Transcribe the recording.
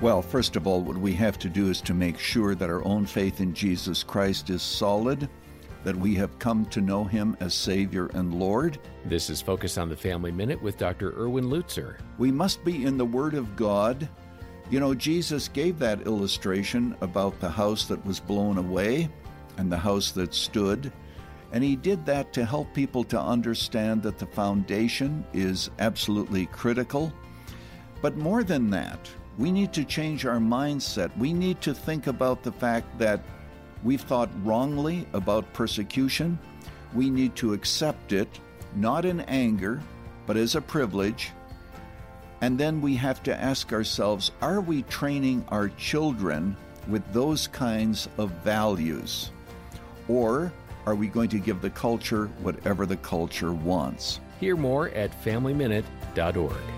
Well, first of all, what we have to do is to make sure that our own faith in Jesus Christ is solid, that we have come to know Him as Savior and Lord. This is Focus on the Family Minute with Dr. Erwin Lutzer. We must be in the Word of God. You know, Jesus gave that illustration about the house that was blown away and the house that stood. And he did that to help people to understand that the foundation is absolutely critical. But more than that, we need to change our mindset. We need to think about the fact that we've thought wrongly about persecution. We need to accept it, not in anger, but as a privilege. And then we have to ask ourselves are we training our children with those kinds of values? Or are we going to give the culture whatever the culture wants? Hear more at FamilyMinute.org.